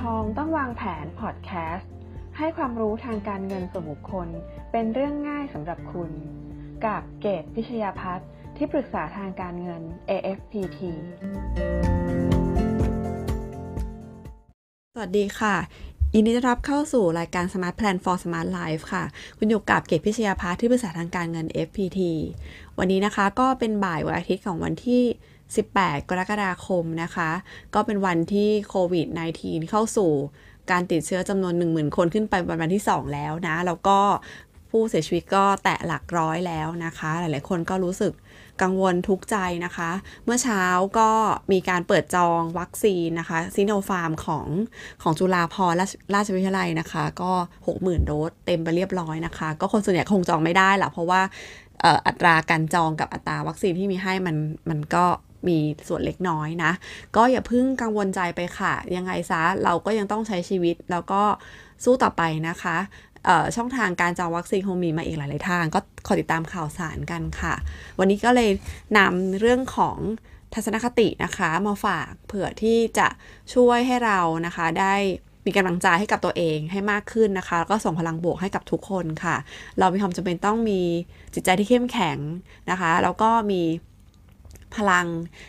ทองต้องวางแผนพอดแคสต์ให้ความรู้ทางการเงินส่วนบุคคล เป็นเรื่องง่ายสำหรับคุณ กับเกตพิชยาพัฒน์ที่ปรึกษาทางการเงิน AFPT สวัสดีค่ะยินดีต้อนรับเข้าสู่รายการ Smart Plan for Smart Life ค่ะ คุณอยู่กับเกตพิชยาพัฒน์ที่ปรึกษาทางการเงิน FPT วันนี้นะคะก็เป็นบ่ายวันอาทิตย์ของวันที่ 18 กรกฎาคมนะคะ ก็เป็นวันที่โควิด -19 เข้าสู่การติดเชื้อจำนวน 10,000 คนขึ้นไปวันวันที่ 2 แล้วนะ แล้วก็ผู้เสียชีวิตก็แตะหลักร้อยแล้วนะคะ หลายๆ คนก็รู้สึกกังวลทุกใจนะคะ เมื่อเช้าก็มีการเปิดจองวัคซีนนะคะซีโนฟาร์มของของจุฬาภรราชราชวิทยาลัยนะคะ ก็ 60,000 โดสเต็มไปเรียบร้อยนะคะ ก็คนส่วนใหญ่คงจองไม่ได้ละเพราะว่าอัตราการจองกับอัตราวัคซีนที่มีให้มันมันก็ มีส่วนเล็กน้อยนะ ก็อย่าเพิ่งกังวลใจไปค่ะ ยังไงซะเราก็ยังต้องใช้ชีวิตแล้วก็สู้ต่อไปนะคะช่องทางการจองวัคซีนคงมีมาอีกหลาย ๆ ทาง ก็ขอติดตามข่าวสารกันค่ะ วันนี้ก็เลยนำเรื่องของทัศนคตินะคะมาฝากเผื่อที่จะช่วยให้เรานะคะได้มีกำลังใจให้กับตัวเองให้มากขึ้นนะคะ แล้วก็ส่งพลังบวกให้กับทุกคนค่ะ เรามีความจำเป็นต้องมีจิตใจที่เข้มแข็งนะคะ แล้วก็มี พลัง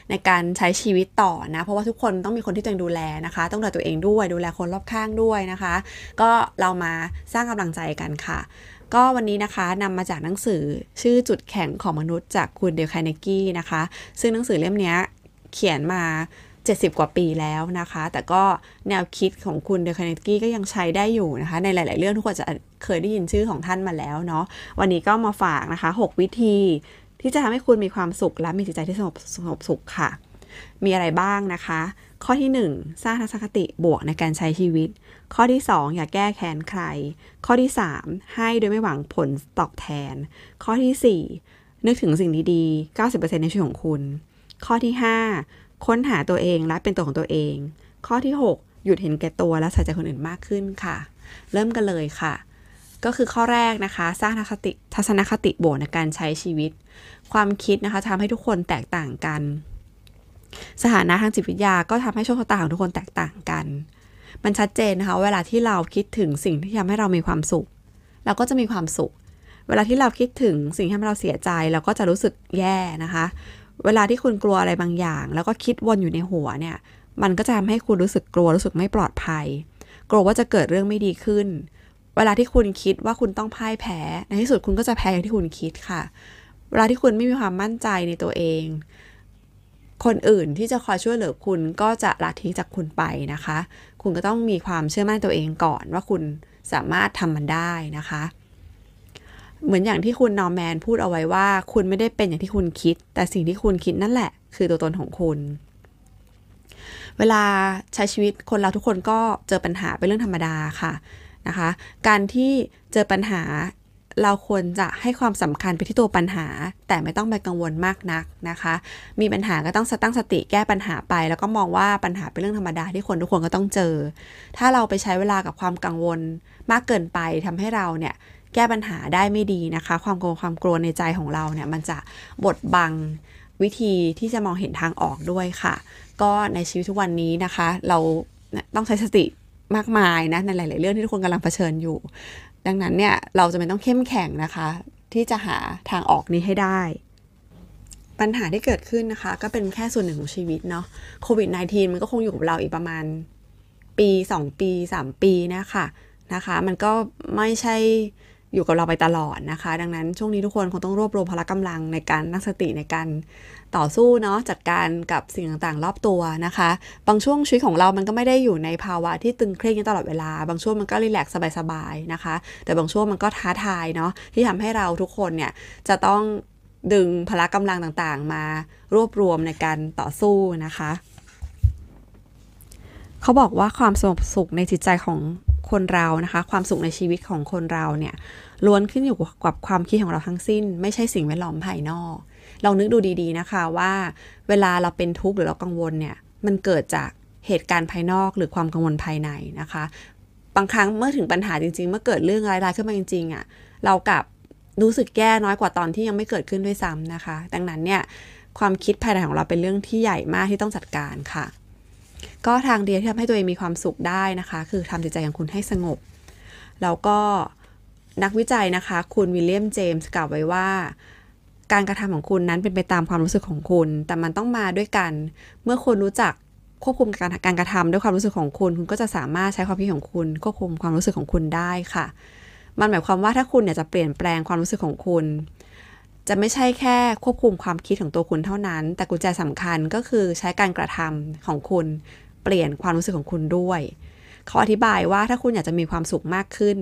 ในการใช้ชีวิตต่อนะ เพราะว่าทุกคนต้องมีคนที่ตัวเองดูแลนะคะ ต้องดูแลตัวเองด้วยดูแลคนรอบข้างด้วยนะคะ ก็เรามาสร้างกำลังใจกันค่ะ ก็วันนี้นะคะนำมาจากหนังสือชื่อจุดแข็งของมนุษย์จากคุณเดลคาเนกี้นะคะ ซึ่งหนังสือเล่มนี้เขียนมา70 กว่าปีแล้วนะคะ แต่ก็แนวคิดของคุณเดลคาเนกี้ก็ยังใช้ได้อยู่นะคะ ในหลาย ๆ เรื่องทุกคนจะเคยได้ยินชื่อของท่านมาแล้วเนาะ วันนี้ก็มาฝากนะคะ 6 วิธี ที่จะทำให้คุณมีความสุขและมีจิตใจที่สงบสงบสุขค่ะ มีอะไรบ้างนะคะ ข้อที่ 1 สร้างทัศนคติบวกในการใช้ชีวิต ข้อที่ 2 อย่าแก้แค้นใคร ข้อที่ 3 ให้โดยไม่หวังผลตอบแทน ข้อที่ 4 นึกถึงสิ่งดีๆ 90%ในชีวิตของคุณ ข้อที่ 5 ค้นหาตัวเองและเป็นตัวของตัวเอง ข้อที่ 6 หยุดเห็นแก่ตัวและใส่ใจคนอื่นมากขึ้นค่ะ เริ่มกันเลยค่ะ ก็คือข้อแรกนะคะ สร้างทัศนคติทัศนคติบวกในการใช้ชีวิต ความคิดนะคะทำให้ทุกคนแตกต่างกัน สถานะทางจิตวิทยาก็ทำให้โชคชะตาของทุกคนแตกต่างกัน มันชัดเจนนะคะ เวลาที่เราคิดถึงสิ่งที่ทำให้เรามีความสุข เราก็จะมีความสุข เวลาที่เราคิดถึงสิ่งที่ทำให้เราเสียใจ เราก็จะรู้สึกแย่นะคะ เวลาที่คุณกลัวอะไรบางอย่าง แล้วก็คิดวนอยู่ในหัวเนี่ย มันก็จะทำให้คุณรู้สึกกลัวรู้สึกไม่ปลอดภัย กลัวว่าจะเกิดเรื่องไม่ดีขึ้น เวลาที่คุณคิดว่าคุณต้องพ่ายแพ้ ในที่สุดคุณก็จะแพ้อย่างที่คุณคิดค่ะ เวลาที่คุณไม่มีความมั่นใจในตัวเอง คนอื่นที่จะคอยช่วยเหลือคุณก็จะละทิ้งจากคุณไปนะคะ คุณก็ต้องมีความเชื่อมั่นตัวเองก่อนว่าคุณสามารถทำมันได้นะคะ เหมือนอย่างที่คุณนอร์แมนพูดเอาไว้ว่า คุณไม่ได้เป็นอย่างที่คุณคิด แต่สิ่งที่คุณคิดนั่นแหละ คือตัวตนของคุณเวลาใช้ชีวิตคนเราทุกคนก็เจอปัญหาเป็นเรื่องธรรมดาค่ะ นะคะ การที่เจอปัญหาเราควรจะให้ความสำคัญไปที่ตัวปัญหา แต่ไม่ต้องไปกังวลมากนักนะคะ มีปัญหาก็ต้องตั้งสติแก้ปัญหาไป แล้วก็มองว่าปัญหาเป็นเรื่องธรรมดาที่คนทุกคนก็ต้องเจอ ถ้าเราไปใช้เวลากับความกังวลมากเกินไปทำให้เราเนี่ยแก้ปัญหาได้ไม่ดีนะคะ ความกลัวความกลัวในใจของเราเนี่ยมันจะบดบังวิธีที่จะมองเห็นทางออกด้วยค่ะ ก็ในชีวิตทุกวันนี้นะคะ เราต้องใช้สติ มากมายนะในหลาย ๆ เรื่องที่ทุกคนกำลังเผชิญอยู่ ดังนั้นเนี่ยเราจะเป็นต้องเข้มแข็งนะคะ ที่จะหาทางออกนี้ให้ได้ ปัญหาที่เกิดขึ้นนะคะ ก็เป็นแค่ส่วนหนึ่งของชีวิตเนาะโควิด -19 มันก็คงอยู่กับเราอีกประมาณปี 2 ปี 3 ปีนะคะนะคะ มันก็ไม่ใช่ อยู่กับเราไปตลอดนะคะ ดังนั้นช่วงนี้ทุกคนคงต้องรวบรวมพละกำลังในการนั่งสติในการต่อสู้เนาะจัดการกับสิ่งต่างๆ รอบตัวนะคะ บางช่วงชีวิตของเรามันก็ไม่ได้อยู่ในภาวะที่ตึงเคร่งตลอดเวลา บางช่วงมันก็รีแลกซ์สบายๆนะคะ แต่บางช่วงมันก็ท้าทายเนาะที่ทำให้เราทุกคนเนี่ยจะต้องดึงพละกำลังต่างๆ มารวบรวมในการต่อสู้นะคะ เขาบอกว่าความสงบสุขในจิตใจของ คนเรานะคะ ความสุขในชีวิตของคนเราเนี่ยล้วนขึ้นอยู่กับความคิดของเราทั้งสิ้น ไม่ใช่สิ่งแวดล้อมภายนอกลองนึกดูดีๆนะคะว่าเวลาเราเป็นทุกข์หรือเรากังวลเนี่ยมันเกิดจากเหตุการณ์ภายนอกหรือความกังวลภายในนะคะ บางครั้งเมื่อถึงปัญหาจริง ๆ เมื่อเกิดเรื่องร้ายๆขึ้นมาจริงๆอะ่ะเรากับรู้สึกแย่น้อยกว่าตอนที่ยังไม่เกิดขึ้นด้วยซ้ำนะคะ ดังนั้นเนี่ยความคิดภายในของเราเป็นเรื่องที่ใหญ่มากที่ต้องจัดการค่ะ ก็ทางเดียวที่ทำให้ตัวเองมีความสุขได้นะคะ คือทำจิตใจของคุณให้สงบ แล้วก็นักวิจัยนะคะ คุณวิลเลียมเจมส์กล่าวไว้ว่า การกระทำของคุณนั้นเป็นไปตามความรู้สึกของคุณ แต่มันต้องมาด้วยกัน เมื่อคุณรู้จักควบคุมการการกระทำด้วยความรู้สึกของคุณ คุณก็จะสามารถใช้ความคิดของคุณ ควบคุมความรู้สึกของคุณได้ค่ะ มันหมายความว่าถ้าคุณอยากจะเปลี่ยนแปลงความรู้สึกของคุณ จะไม่ใช่แค่ควบคุมความคิดของตัวคุณเท่านั้น แต่กุญแจสำคัญก็คือใช้การกระทำของคุณเปลี่ยนความรู้สึกของคุณด้วยเขาอธิบายว่าถ้าคุณอยากจะมีความสุขมากขึ้น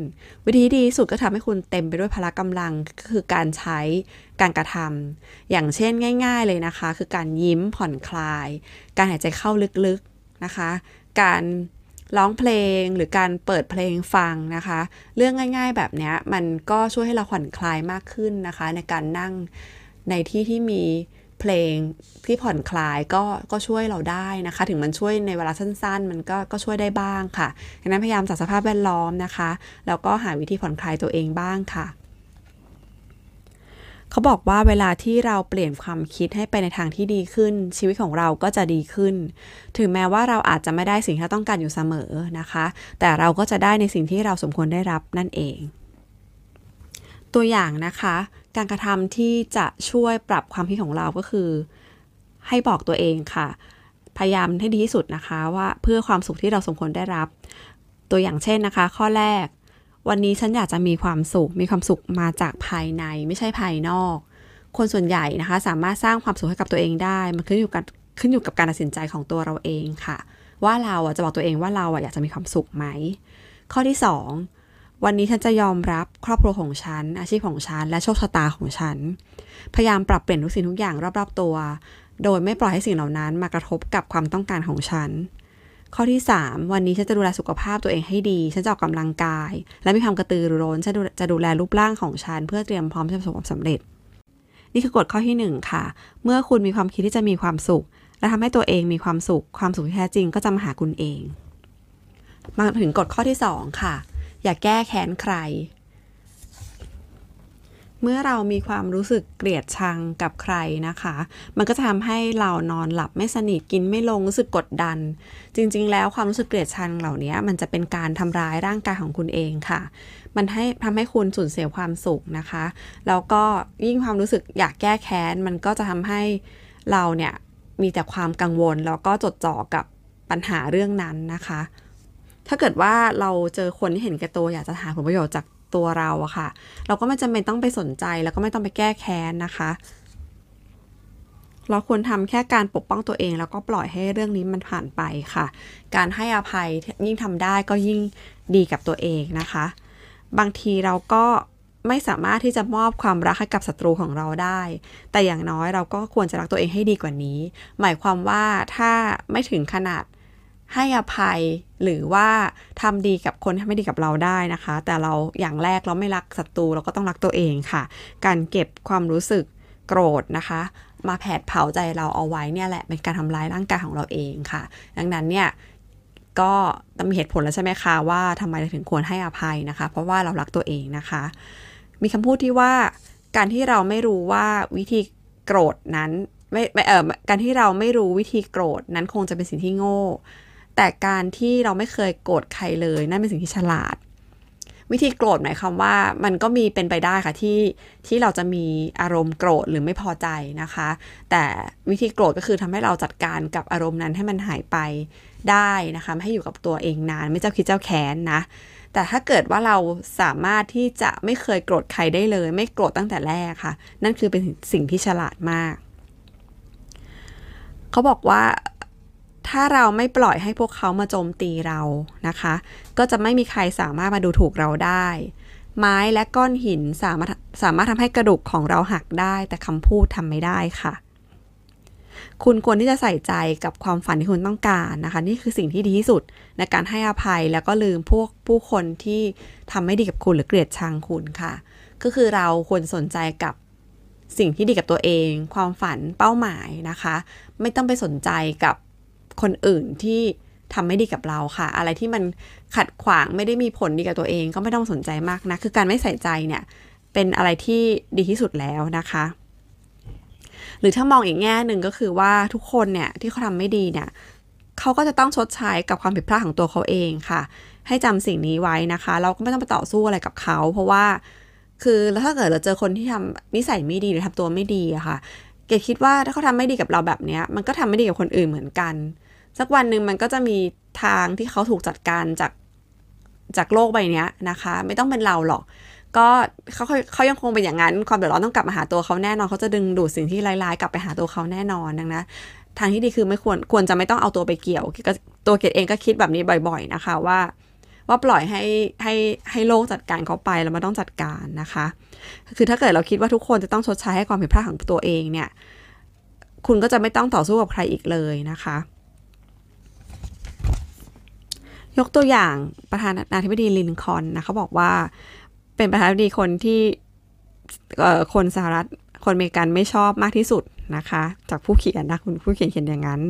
วิธีดีสุดก็ทำให้คุณเต็มไปด้วยพละกำลังก็คือการใช้การกระทำอย่างเช่นง่าย ๆเลยนะคะ คือการยิ้มผ่อนคลาย การหายใจเข้าลึกๆนะคะ การ ร้องเพลงหรือการเปิดเพลงฟังนะคะ เรื่องง่ายๆแบบนี้มันก็ช่วยให้เราผ่อนคลายมากขึ้นนะคะ ในการนั่งในที่ที่มีเพลงที่ผ่อนคลายก็ก็ช่วยเราได้นะคะ ถึงมันช่วยในเวลาสั้น ๆ มันก็ก็ช่วยได้บ้างค่ะดังนั้นพยายามจัดสภาพแวดล้อมนะคะ แล้วก็หาวิธีผ่อนคลายตัวเองบ้างค่ะ เขาบอกว่าเวลาที่เราเปลี่ยนความคิดให้ไปในทางที่ดีขึ้น ชีวิตของเราก็จะดีขึ้น ถึงแม้ว่าเราอาจจะไม่ได้สิ่งที่ต้องการอยู่เสมอนะคะ แต่เราก็จะได้ในสิ่งที่เราสมควรได้รับนั่นเอง ตัวอย่างนะคะ การกระทำที่จะช่วยปรับความคิดของเราก็คือ ให้บอกตัวเองค่ะ พยายามให้ดีที่สุดนะคะว่าเพื่อความสุขที่เราสมควรได้รับ ตัวอย่างเช่นนะคะ ข้อแรก วันนี้ฉันอยากจะมีความสุข มีความสุขมาจากภายในไม่ใช่ภายนอก คนส่วนใหญ่นะคะ สามารถสร้างความสุขให้กับตัวเองได้ มันขึ้นอยู่กับขึ้นอยู่กับการตัดสินใจของตัวเราเองค่ะ ว่าเราอะจะบอกตัวเองว่าเราอะอยากจะมีความสุขไหม ข้อที่สองวันนี้ฉันจะยอมรับครอบครัวของฉัน อาชีพของฉัน และโชคชะตาของฉัน พยายามปรับเปลี่ยนทุกสิ่งทุกอย่างรอบๆตัว โดยไม่ปล่อยให้สิ่งเหล่านั้นมากระทบกับความต้องการของฉัน ข้อที่ 3 วันนี้ฉันจะดูแลสุขภาพตัวเองให้ดี ฉันจะออกกำลังกาย และมีความกระตือรือร้นฉันจะดูแลรูปร่างของฉันเพื่อเตรียมพร้อมจะประสบความสำเร็จ นี่คือกฎข้อที่ 1 ค่ะ เมื่อคุณมีความคิดที่จะมีความสุข และทำให้ตัวเองมีความสุข ความสุขที่แท้จริงก็จะมาหาคุณเอง มาถึงกฎข้อที่ 2 ค่ะ อย่าแก้แค้นใคร เมื่อเรามีความรู้สึกเกลียดชังกับใครนะคะ มันก็จะทำให้เรานอนหลับไม่สนิทกินไม่ลงรู้สึกกดดัน จริง ๆ แล้วความรู้สึกเกลียดชังเหล่านี้มันจะเป็นการทำร้ายร่างกายของคุณเองค่ะ มันให้ทำให้คุณสูญเสียความสุขนะคะ แล้วก็ยิ่งความรู้สึกอยากแก้แค้น มันก็จะทำให้เราเนี่ยมีแต่ความกังวลแล้วก็จดจ่อกับปัญหาเรื่องนั้นนะคะ ถ้าเกิดว่าเราเจอคนที่เห็นแก่ตัวอยากจะหาผลประโยชน์จาก ตัวเราอะค่ะ เราก็ไม่จำเป็นต้องไปสนใจแล้วก็ไม่ต้องไปแก้แค้นนะคะ เราควรทำแค่การปกป้องตัวเอง แล้วก็ปล่อยให้เรื่องนี้มันผ่านไปค่ะ การให้อภัยยิ่งทำได้ก็ยิ่งดีกับตัวเองนะคะ บางทีเราก็ไม่สามารถที่จะมอบความรักให้กับศัตรูของเราได้ แต่อย่างน้อยเราก็ควรจะรักตัวเองให้ดีกว่านี้ หมายความว่าถ้าไม่ถึงขนาด ให้อภัยหรือว่าทำดีกับคนที่ไม่ดีกับเราได้นะคะ แต่เราอย่างแรกเราไม่รักศัตรูเราก็ต้องรักตัวเองค่ะ การเก็บความรู้สึกโกรธนะคะ มาแผดเผาใจเราเอาไว้เนี่ยแหละเป็นการทำร้ายร่างกายของเราเองค่ะ ดังนั้นเนี่ยก็ต้องมีเหตุผลแล้วใช่ไหมคะว่าทำไมถึงควรให้อภัยนะคะ เพราะว่าเรารักตัวเองนะคะ มีคำพูดที่ว่าการที่เราไม่รู้ว่าวิธีโกรธนั้นไม่เออการที่เราไม่รู้วิธีโกรธนั้นคงจะเป็นสิ่งที่โง่ แต่การที่เราไม่เคยโกรธใครเลย นั่นเป็นสิ่งที่ฉลาด วิธีโกรธหมายความว่ามันก็มีเป็นไปได้ค่ะที่ที่เราจะมีอารมณ์โกรธหรือไม่พอใจนะคะ แต่วิธีโกรธก็คือทำให้เราจัดการกับอารมณ์นั้นให้มันหายไปได้นะคะไม่ให้อยู่กับตัวเองนาน ไม่เจ้าคิดเจ้าแค้นนะแต่ถ้าเกิดว่าเราสามารถที่จะไม่เคยโกรธใครได้เลย ไม่โกรธตั้งแต่แรกค่ะ นั่นคือเป็นสิ่งที่ฉลาดมาก เขาบอกว่า ถ้าเราไม่ปล่อยให้พวกเขามาโจมตีเรานะคะ ก็จะไม่มีใครสามารถมาดูถูกเราได้ ไม้และก้อนหินสามารถสามารถทำให้กระดูกของเราหักได้ แต่คำพูดทำไม่ได้ค่ะ คุณควรที่จะใส่ใจกับความฝันที่คุณต้องการนะคะ นี่คือสิ่งที่ดีที่สุดในการให้อภัยแล้วก็ลืมพวกผู้คนที่ทำไม่ดีกับคุณหรือเกลียดชังคุณค่ะ ก็คือเราควรสนใจกับสิ่งที่ดีกับตัวเอง ความฝันเป้าหมายนะคะ ไม่ต้องไปสนใจกับ คนอื่นที่ทำไม่ดีกับเราค่ะ อะไรที่มันขัดขวางไม่ได้มีผลดีกับตัวเอง ก็ไม่ต้องสนใจมากนะ คือการไม่ใส่ใจเนี่ย เป็นอะไรที่ดีที่สุดแล้วนะคะ หรือถ้ามองอีกแง่หนึ่งก็คือว่าทุกคนเนี่ยที่เขาทำไม่ดีเนี่ยเขาก็จะต้องชดใช้กับความผิดพลาดของตัวเขาเองค่ะ ให้จำสิ่งนี้ไว้นะคะ เราก็ไม่ต้องไปต่อสู้อะไรกับเขา เพราะว่า คือแล้วถ้าเกิดเราเจอคนที่ทำนิสัยไม่ดีหรือทำตัวไม่ดีอะค่ะ เกดคิดว่าถ้าเขาทำไม่ดีกับเราแบบเนี้ย มันก็ทำไม่ดีกับคนอื่นเหมือนกัน สักวันหนึ่งมันก็จะมีทางที่เขาถูกจัดการจากจากโลกใบนี้นะคะ ไม่ต้องเป็นเราหรอก ก็เขาเขายังคงเป็นอย่างนั้น ความเดือดร้อนต้องกลับมาหาตัวเขาแน่นอนเขาจะดึงดูดสิ่งที่ร้ายๆ กลับไปหาตัวเขาแน่นอนดังนั้นทางที่ดีคือไม่ควรควรจะไม่ต้องเอาตัวไปเกี่ยว ตัวเกดเองก็คิดแบบนี้บ่อย ๆนะคะว่าว่าปล่อยให้ให้ให้โลกจัดการเขาไปแล้วม่ต้องจัดการนะคะ คือถ้าเกิดเราคิดว่าทุกคนจะต้องชดใช้ให้ความผิดพลาดของตัวเองเนี่ย คุณก็จะไม่ต้องต่อสู้กับใครอีกเลยนะคะ ยกตัวอย่างประธานาธิบดีลินคอนนะเขาบอกว่าเป็นประธานาธิบดีคนที่คนสหรัฐคนอเมริกันไม่ชอบมากที่สุดนะคะ จากผู้เขียนนะคุณผู้เขียนเขียนอย่างนั้น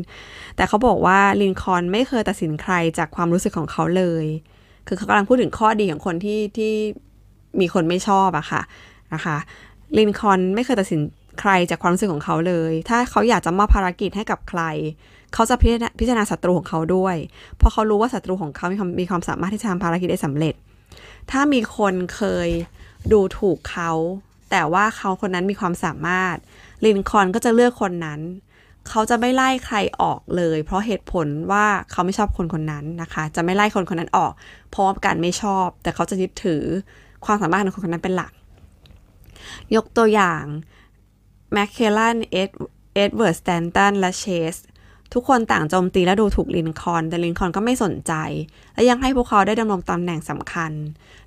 แต่เขาบอกว่าลินคอนไม่เคยตัดสินใครจากความรู้สึกของเขาเลย คือเขากำลังพูดถึงข้อดีของคนที่ที่มีคนไม่ชอบอะค่ะนะคะลินคอนไม่เคยตัดสินใครจากความรู้สึกของเขาเลย ถ้าเขาอยากจะมอบภารกิจให้กับใคร เขาจะพิจารณาศัตรูของเขาด้วย เพราะเขารู้ว่าศัตรูของเขามีความมีความสามารถที่จะทำภารกิจได้สำเร็จ ถ้ามีคนเคยดูถูกเขา แต่ว่าเขาคนนั้นมีความสามารถ ลินคอนก็จะเลือกคนนั้น เขาจะไม่ไล่ใครออกเลย เพราะเหตุผลว่าเขาไม่ชอบคนคนนั้นนะคะ จะไม่ไล่คนคนนั้นออก เพราะการไม่ชอบ แต่เขาจะยึดถือความสามารถของคนคนนั้นเป็นหลัก ยกตัวอย่างแมคเคลันเอ็ดเอ็ดเวิร์ดสแตนตันและเชส ทุกคนต่างโจมตีและดูถูกลินคอน แต่ลินคอนก็ไม่สนใจ และยังให้พวกเขาได้ดำรงตำแหน่งสำคัญ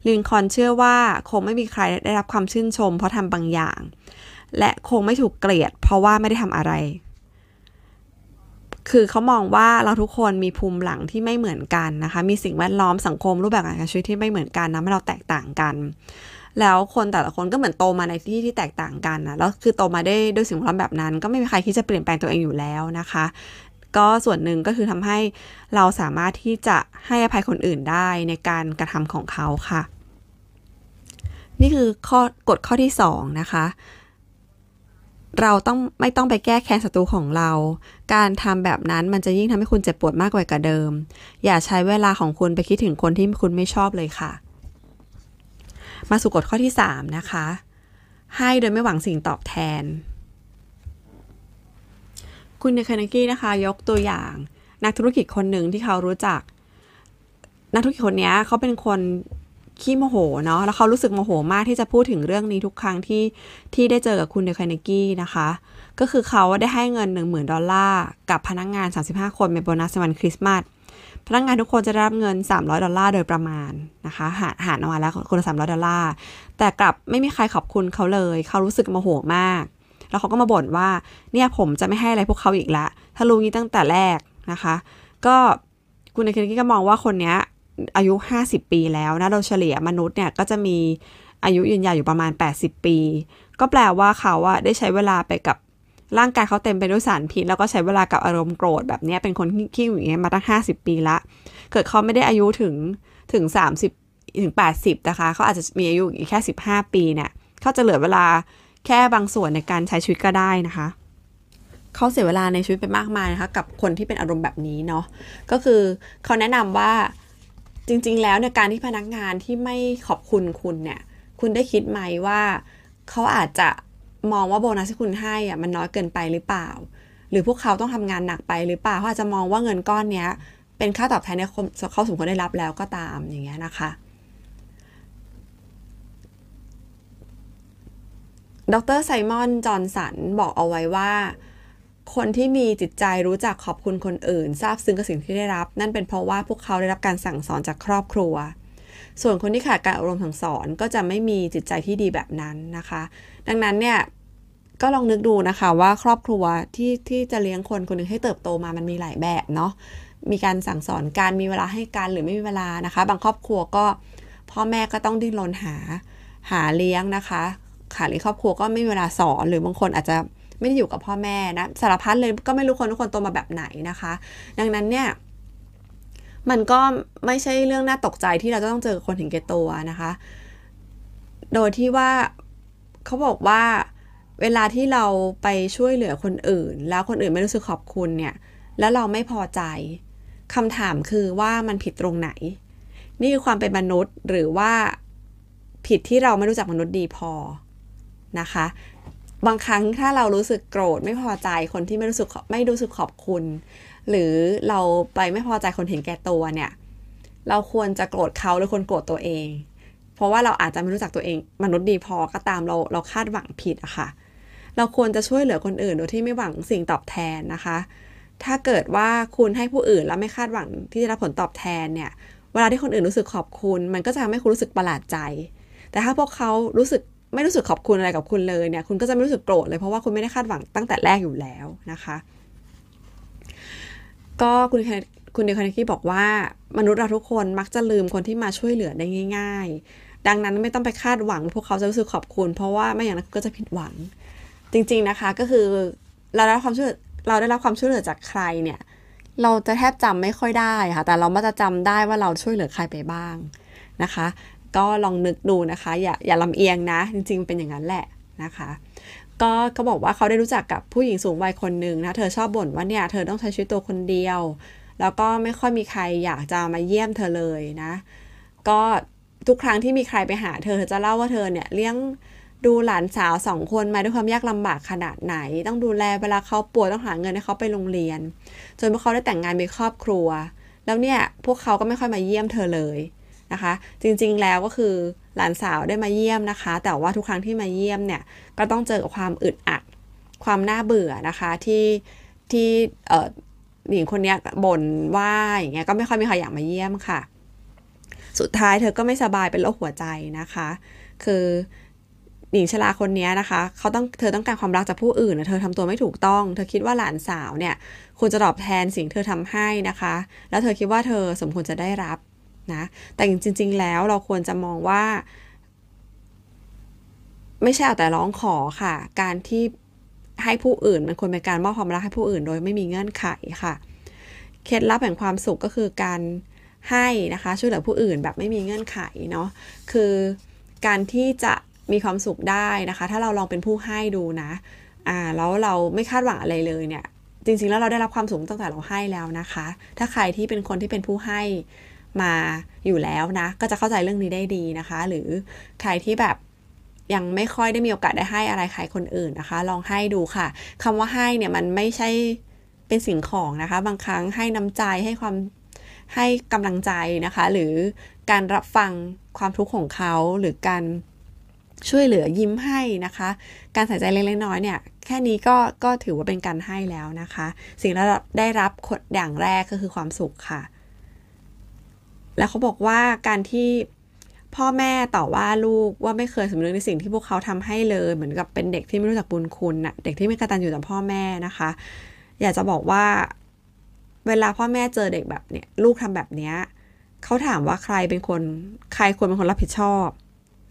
ลินคอนเชื่อว่าคงไม่มีใครได้รับความชื่นชม เพราะทำบางอย่าง และคงไม่ถูกเกลียด เพราะว่าไม่ได้ทำอะไร คือเขามองว่าเราทุกคนมีภูมิหลังที่ไม่เหมือนกันนะคะ มีสิ่งแวดล้อมสังคมรูปแบบการชีวิตที่ไม่เหมือนกันนะไม่เราแตกต่างกัน แล้วคนแต่ละคนก็เหมือนโตมาในที่ที่แตกต่างกันนะแล้วคือโตมาได้ด้วยสิ่งแวดล้อมแบบนั้น ก็ไม่มีใครที่จะเปลี่ยนแปลงตัวเองอยู่แล้วนะคะ ก็ส่วนหนึ่งก็คือทำให้เราสามารถที่จะให้อภัยคนอื่นได้ในการกระทำของเขาค่ะ นี่คือข้อกฎข้อที่2นะคะเราต้องไม่ต้องไปแก้แค้นศัตรูของเรา การทำแบบนั้นมันจะยิ่งทำให้คุณเจ็บปวดมากกว่าเดิม อย่าใช้เวลาของคุณไปคิดถึงคนที่คุณไม่ชอบเลยค่ะ มาสู่กฎข้อที่ 3 นะคะ ให้โดยไม่หวังสิ่งตอบแทน คุณเนคานากี้นะคะ ยกตัวอย่างนักธุรกิจคนหนึ่งที่เขารู้จัก นักธุรกิจคนนี้เขาเป็นคนขี้โมโหเนาะแล้วเขารู้สึกโมโหมากที่จะพูดถึงเรื่องนี้ทุกครั้งที่ที่ได้เจอกับคุณเดล คาร์เนกี้นะคะ ก็คือเขาได้ให้เงิน 10,000 ดอลลาร์กับพนักงาน 35 คนเป็นโบนัสวันคริสต์มาสพนักงานทุกคนจะได้รับเงิน 300 ดอลลาร์โดยประมาณนะคะหารหารออกมาแล้วคนละ300 ดอลลาร์แต่กลับไม่มีใครขอบคุณเขาเลย เขารู้สึกโมโหมาก แล้วเขาก็มาบ่นว่าเนี่ยผมจะไม่ให้อะไรพวกเขาอีกละ ถ้ารู้งี้ตั้งแต่แรกนะคะ ก็คุณในเคนกี้ก็มองว่าคนนี้อายุ 50 ปีแล้วนะ โดยเฉลี่ยมนุษย์เนี่ยก็จะมีอายุยืนยาวอยู่ประมาณ 80 ปี ก็แปลว่าเขาอะได้ใช้เวลาไปกับร่างกายเขาเต็มไปด้วยสารพิษ แล้วก็ใช้เวลากับอารมณ์โกรธแบบนี้เป็นคนขี้อยู่อย่างเงี้ยมาตั้ง 50 ปีละ เกิดเขาไม่ได้อายุถึงถึง 30 ถึง 80 นะคะ เขาอาจจะมีอายุอีกแค่ 15 ปีเนี่ยเขาจะเหลือเวลา แค่บางส่วนในการใช้ชีวิตก็ได้นะคะเขาเสียเวลาในชีวิตไปมากมายนะคะกับคนที่เป็นอารมณ์แบบนี้เนาะก็คือเขาแนะนำว่าจริง ๆ แล้วในการที่พนักงานที่ไม่ขอบคุณคุณเนี่ย คุณได้คิดไหมว่าเขาอาจจะมองว่าโบนัสที่คุณให้อะมันน้อยเกินไปหรือเปล่า หรือพวกเขาต้องทำงานหนักไปหรือเปล่าเขาอาจจะมองว่าเงินก้อนเนี้ยเป็นค่าตอบแทนที่เขาสมควรได้รับแล้วก็ตามอย่างเงี้ยนะคะ ดรไซมอน จอร์นสัน บอกเอาไว้ว่า คนที่มีจิตใจรู้จักขอบคุณคนอื่นทราบซึ้งกับสิ่งที่ได้รับ นั่นเป็นเพราะว่าพวกเขาได้รับการสั่งสอนจากครอบครัว ส่วนคนที่ขาดการอบรมสั่งสอนก็จะไม่มีจิตใจที่ดีแบบนั้นนะคะ ดังนั้นเนี่ยก็ลองนึกดูนะคะว่าครอบครัวที่ที่จะเลี้ยงคนคนหนึ่งให้เติบโตมามันมีหลายแบบเนาะมีการสั่งสอนการมีเวลาให้การหรือไม่มีเวลานะคะ บางครอบครัวก็พ่อแม่ก็ต้องดิ้นรนหาหาเลี้ยงนะคะ ค่ะ หรือครอบครัวก็ไม่มีเวลาสอน หรือบางคนอาจจะไม่ได้อยู่กับพ่อแม่นะสารพัดเลยก็ไม่รู้คนทุกคนโตมาแบบไหนนะคะ ดังนั้นเนี่ยมันก็ไม่ใช่เรื่องน่าตกใจที่เราจะต้องเจอคนถึงแก่ตัวนะคะ โดยที่ว่าเขาบอกว่าเวลาที่เราไปช่วยเหลือคนอื่น แล้วคนอื่นไม่รู้สึกขอบคุณเนี่ยแล้วเราไม่พอใจคำถามคือว่ามันผิดตรงไหน นี่คือความเป็นมนุษย์หรือว่าผิดที่เราไม่รู้จักมนุษย์ดีพอ นะคะ บางครั้งถ้าเรารู้สึกโกรธไม่พอใจคนที่ไม่รู้สึกไม่รู้สึกขอบคุณ หรือเราไปไม่พอใจคนเห็นแก่ตัวเนี่ย เราควรจะโกรธเขาหรือควรโกรธตัวเอง เพราะว่าเราอาจจะไม่รู้จักตัวเอง มนุษย์ดีพอก็ตามเราเราคาดหวังผิดอะค่ะ เราควรจะช่วยเหลือคนอื่นโดยที่ไม่หวังสิ่งตอบแทนนะคะ ถ้าเกิดว่าคุณให้ผู้อื่นแล้วไม่คาดหวังที่จะรับผลตอบแทนเนี่ยเวลาที่คนอื่นรู้สึกขอบคุณ มันก็จะทำให้คุณรู้สึกประหลาดใจ แต่ถ้าพวกเขารู้สึก ไม่รู้สึกขอบคุณอะไรกับคุณเลยเนี่ยคุณก็จะไม่รู้สึกโกรธเลยเพราะว่าคุณไม่ได้คาดหวังตั้งแต่แรกอยู่แล้วนะคะ ก็คุณคุณเดคานากิบอกว่ามนุษย์เราทุกคนมักจะลืมคนที่มาช่วยเหลือได้ง่าย ๆ ดังนั้นไม่ต้องไปคาดหวัง พวกเขาจะรู้สึกขอบคุณ เพราะว่าไม่อย่างนั้นก็จะผิดหวัง จริง ๆนะคะก็คือเราได้รับความช่วยเราได้รับความช่วยเหลือจากใครเนี่ยเราจะแทบจำไม่ค่อยได้ค่ะแต่เรามักจะจำได้ว่าเราช่วยเหลือใครไปบ้างนะคะ ก็ลองนึกดูนะคะ อย่าอย่าลำเอียงนะ จริง ๆ เป็นอย่างนั้นแหละนะคะก็เขาบอกว่าเขาได้รู้จักกับผู้หญิงสูงวัยคนหนึ่งนะเธอชอบบ่นว่าเนี่ยเธอต้องใช้ชีวิตตัวคนเดียว แล้วก็ไม่ค่อยมีใครอยากจะมาเยี่ยมเธอเลยนะ ก็ทุกครั้งที่มีใครไปหาเธอเธอจะเล่าว่าเธอเนี่ยเลี้ยงดูหลานสาวสองคนมาด้วยความยากลำบากขนาดไหน ต้องดูแลเวลาเขาป่วยต้องหาเงินให้เขาไปโรงเรียน จนพวกเขาได้แต่งงานมีครอบครัว แล้วเนี่ยพวกเขาก็ไม่ค่อยมาเยี่ยมเธอเลย นะคะ จริงๆแล้วก็คือหลานสาวได้มาเยี่ยมนะคะ แต่ว่าทุกครั้งที่มาเยี่ยมเนี่ยก็ต้องเจอกับความอึดอัด ความน่าเบื่อนะคะที่ที่เออหญิงคนนี้บ่นว่าอย่างเงี้ยก็ไม่ค่อยมีใครอยากมาเยี่ยมค่ะ สุดท้ายเธอก็ไม่สบายเป็นโรคหัวใจนะคะ คือหญิงชราคนนี้นะคะเขาต้องเธอต้องการความรักจากผู้อื่นนะเธอทำตัวไม่ถูกต้อง เธอคิดว่าหลานสาวเนี่ยควรจะตอบแทนสิ่งเธอทำให้นะคะ แล้วเธอคิดว่าเธอสมควรจะได้รับ นะแต่จริง ๆ แล้วเราควรจะมองว่า ไม่ใช่เอาแต่ร้องขอค่ะ การที่ให้ผู้อื่นมันควรเป็นการมอบความรักให้ผู้อื่นโดยไม่มีเงื่อนไขค่ะ เคล็ดลับแห่งความสุขก็คือการให้นะคะช่วยเหลือผู้อื่นแบบไม่มีเงื่อนไขเนาะคือการที่จะมีความสุขได้นะคะ ถ้าเราลองเป็นผู้ให้ดูนะอ่าแล้วเราไม่คาดหวังอะไรเลยเนี่ย จริงๆแล้วเราได้รับความสุขตั้งแต่เราให้แล้วนะคะ ถ้าใครที่เป็นคนที่เป็นผู้ให้ มาอยู่แล้วนะ ก็จะเข้าใจเรื่องนี้ได้ดีนะคะ หรือใครที่แบบยังไม่ค่อยได้มีโอกาสได้ให้อะไรใครคนอื่นนะคะ ลองให้ดูค่ะคำว่าให้เนี่ยมันไม่ใช่เป็นสิ่งของนะคะ บางครั้งให้น้ำใจให้ความให้กำลังใจนะคะ หรือการรับฟังความทุกข์ของเขาหรือการช่วยเหลือยิ้มให้นะคะ การใส่ใจเล็กๆน้อยๆเนี่ย แค่นี้ก็ก็ถือว่าเป็นการให้แล้วนะคะ สิ่งที่เราได้รับอย่างแรกก็คือความสุขค่ะ แล้วเขาบอกว่าการที่พ่อแม่ต่อว่าลูกว่าไม่เคยสำนึกในสิ่งที่พวกเขาทำให้เลย เหมือนกับเป็นเด็กที่ไม่รู้จักบุญคุณน่ะเด็กที่ไม่กระตัญญูต่อพ่อแม่นะคะ อยากจะบอกว่า เวลาพ่อแม่เจอเด็กแบบเนี้ยลูกทำแบบเนี้ยเขาถามว่าใครเป็นคนใครควรเป็นคนรับผิดชอบ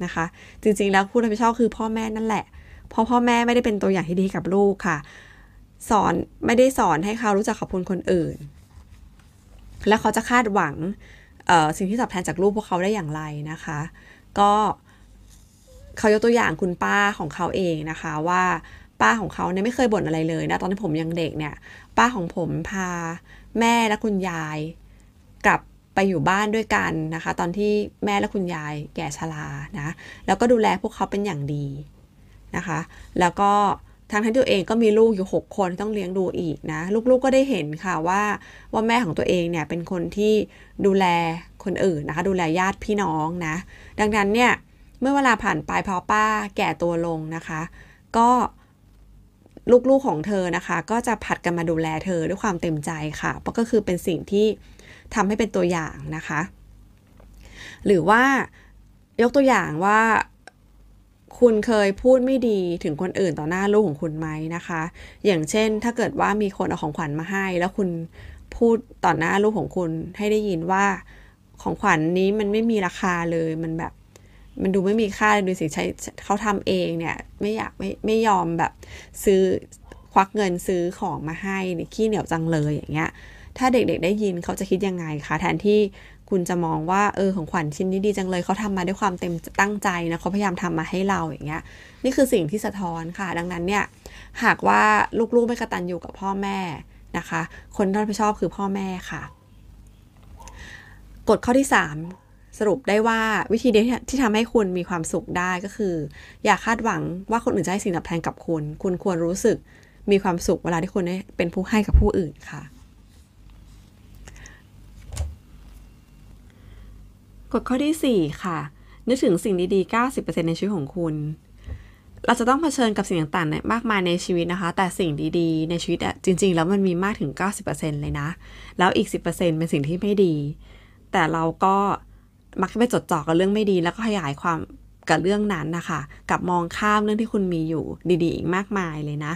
นะคะ จริงๆแล้วผู้รับผิดชอบคือพ่อแม่นั่นแหละ เพราะพ่อแม่ไม่ได้เป็นตัวอย่างที่ดีกับลูกค่ะ สอนไม่ได้สอนให้เขารู้จักขอบคุณคนอื่น แล้วเขาจะคาดหวัง สิ่งที่ตอบแทนจากลูกพวกเขาได้อย่างไรนะคะ ก็เขายกตัวอย่างคุณป้าของเขาเองนะคะว่าป้าของเขาเนี่ยไม่เคยบ่นอะไรเลยนะตอนที่ผมยังเด็กเนี่ยป้าของผมพาแม่และคุณยาย กลับไปอยู่บ้านด้วยกันนะคะ ตอนที่แม่และคุณยายแก่ชรานะแล้วก็ดูแลพวกเขาเป็นอย่างดีนะคะ แล้วก็ ทั้งที่ตัวเองก็มีลูกอยู่ 6 คนต้องเลี้ยงดูอีกนะ ลูกๆก็ได้เห็นค่ะว่าว่าแม่ของตัวเองเนี่ยเป็นคนที่ดูแลคนอื่นนะคะ ดูแลญาติพี่น้องนะ ดังนั้นเนี่ยเมื่อเวลาผ่านไปพอป้าแก่ตัวลงนะคะ ก็ลูกๆของเธอนะคะ ก็จะผัดกันมาดูแลเธอด้วยความเต็มใจค่ะเพราะก็คือเป็นสิ่งที่ทำให้เป็นตัวอย่างนะคะ หรือว่ายกตัวอย่างว่า คุณเคยพูดไม่ดีถึงคนอื่นต่อหน้าลูกของคุณไหมนะคะ อย่างเช่น ถ้าเกิดว่ามีคนเอาของขวัญมาให้ แล้วคุณพูดต่อหน้าลูกของคุณให้ได้ยินว่าของขวัญนนี้มันไม่มีราคาเลยมันแบบ มันดูไม่มีค่าเลยดูสิใช้เขาทำเองเนี่ย ไม่อยากไม่ไม่ยอมแบบ ซื้อควักเงินซื้อของมาให้เนี่ยขี้เหนียวจังเลยอย่างเงี้ย ถ้าเด็กๆได้ยินเขาจะคิดยังไงคะแทนที่ คุณจะมองว่าเออของขวัญชิ้นนี้ดีจังเลยเขาทำมาด้วยความเต็มตั้งใจนะเขาพยายามทำมาให้เราอย่างเงี้ย นี่คือสิ่งที่สะท้อนค่ะ ดังนั้นเนี่ยหากว่าลูกๆไม่กระตันอยู่กับพ่อแม่นะคะ คนที่รับผิดชอบคือพ่อแม่ค่ะกฎข้อที่ 3 สรุปได้ว่าวิธีเดียวที่ทำให้คุณมีความสุขได้ก็คือ อย่าคาดหวังว่าคนอื่นจะให้สิ่งตอบแทนกับคุณ คุณควรรู้สึกมีความสุขเวลาที่คุณได้เป็นผู้ให้กับผู้อื่นค่ะ กฎข้อที่ 4 ค่ะ นึกถึงสิ่งดีๆ 90%ในชีวิตของคุณ เราจะต้องเผชิญกับสิ่งต่างๆมากมายในชีวิตนะคะ แต่สิ่งดีๆ ในชีวิตอะจริง ๆ แล้วมันมีมากถึง 90%เลยนะ แล้วอีก 10%เป็นสิ่งที่ไม่ดี แต่เราก็มักจะไปจดจ่อกับเรื่องไม่ดี แล้วก็ขยายความ กับเรื่องนั้นนะคะกับมองข้ามเรื่องที่คุณมีอยู่ดีๆ อีกมากมายเลยนะ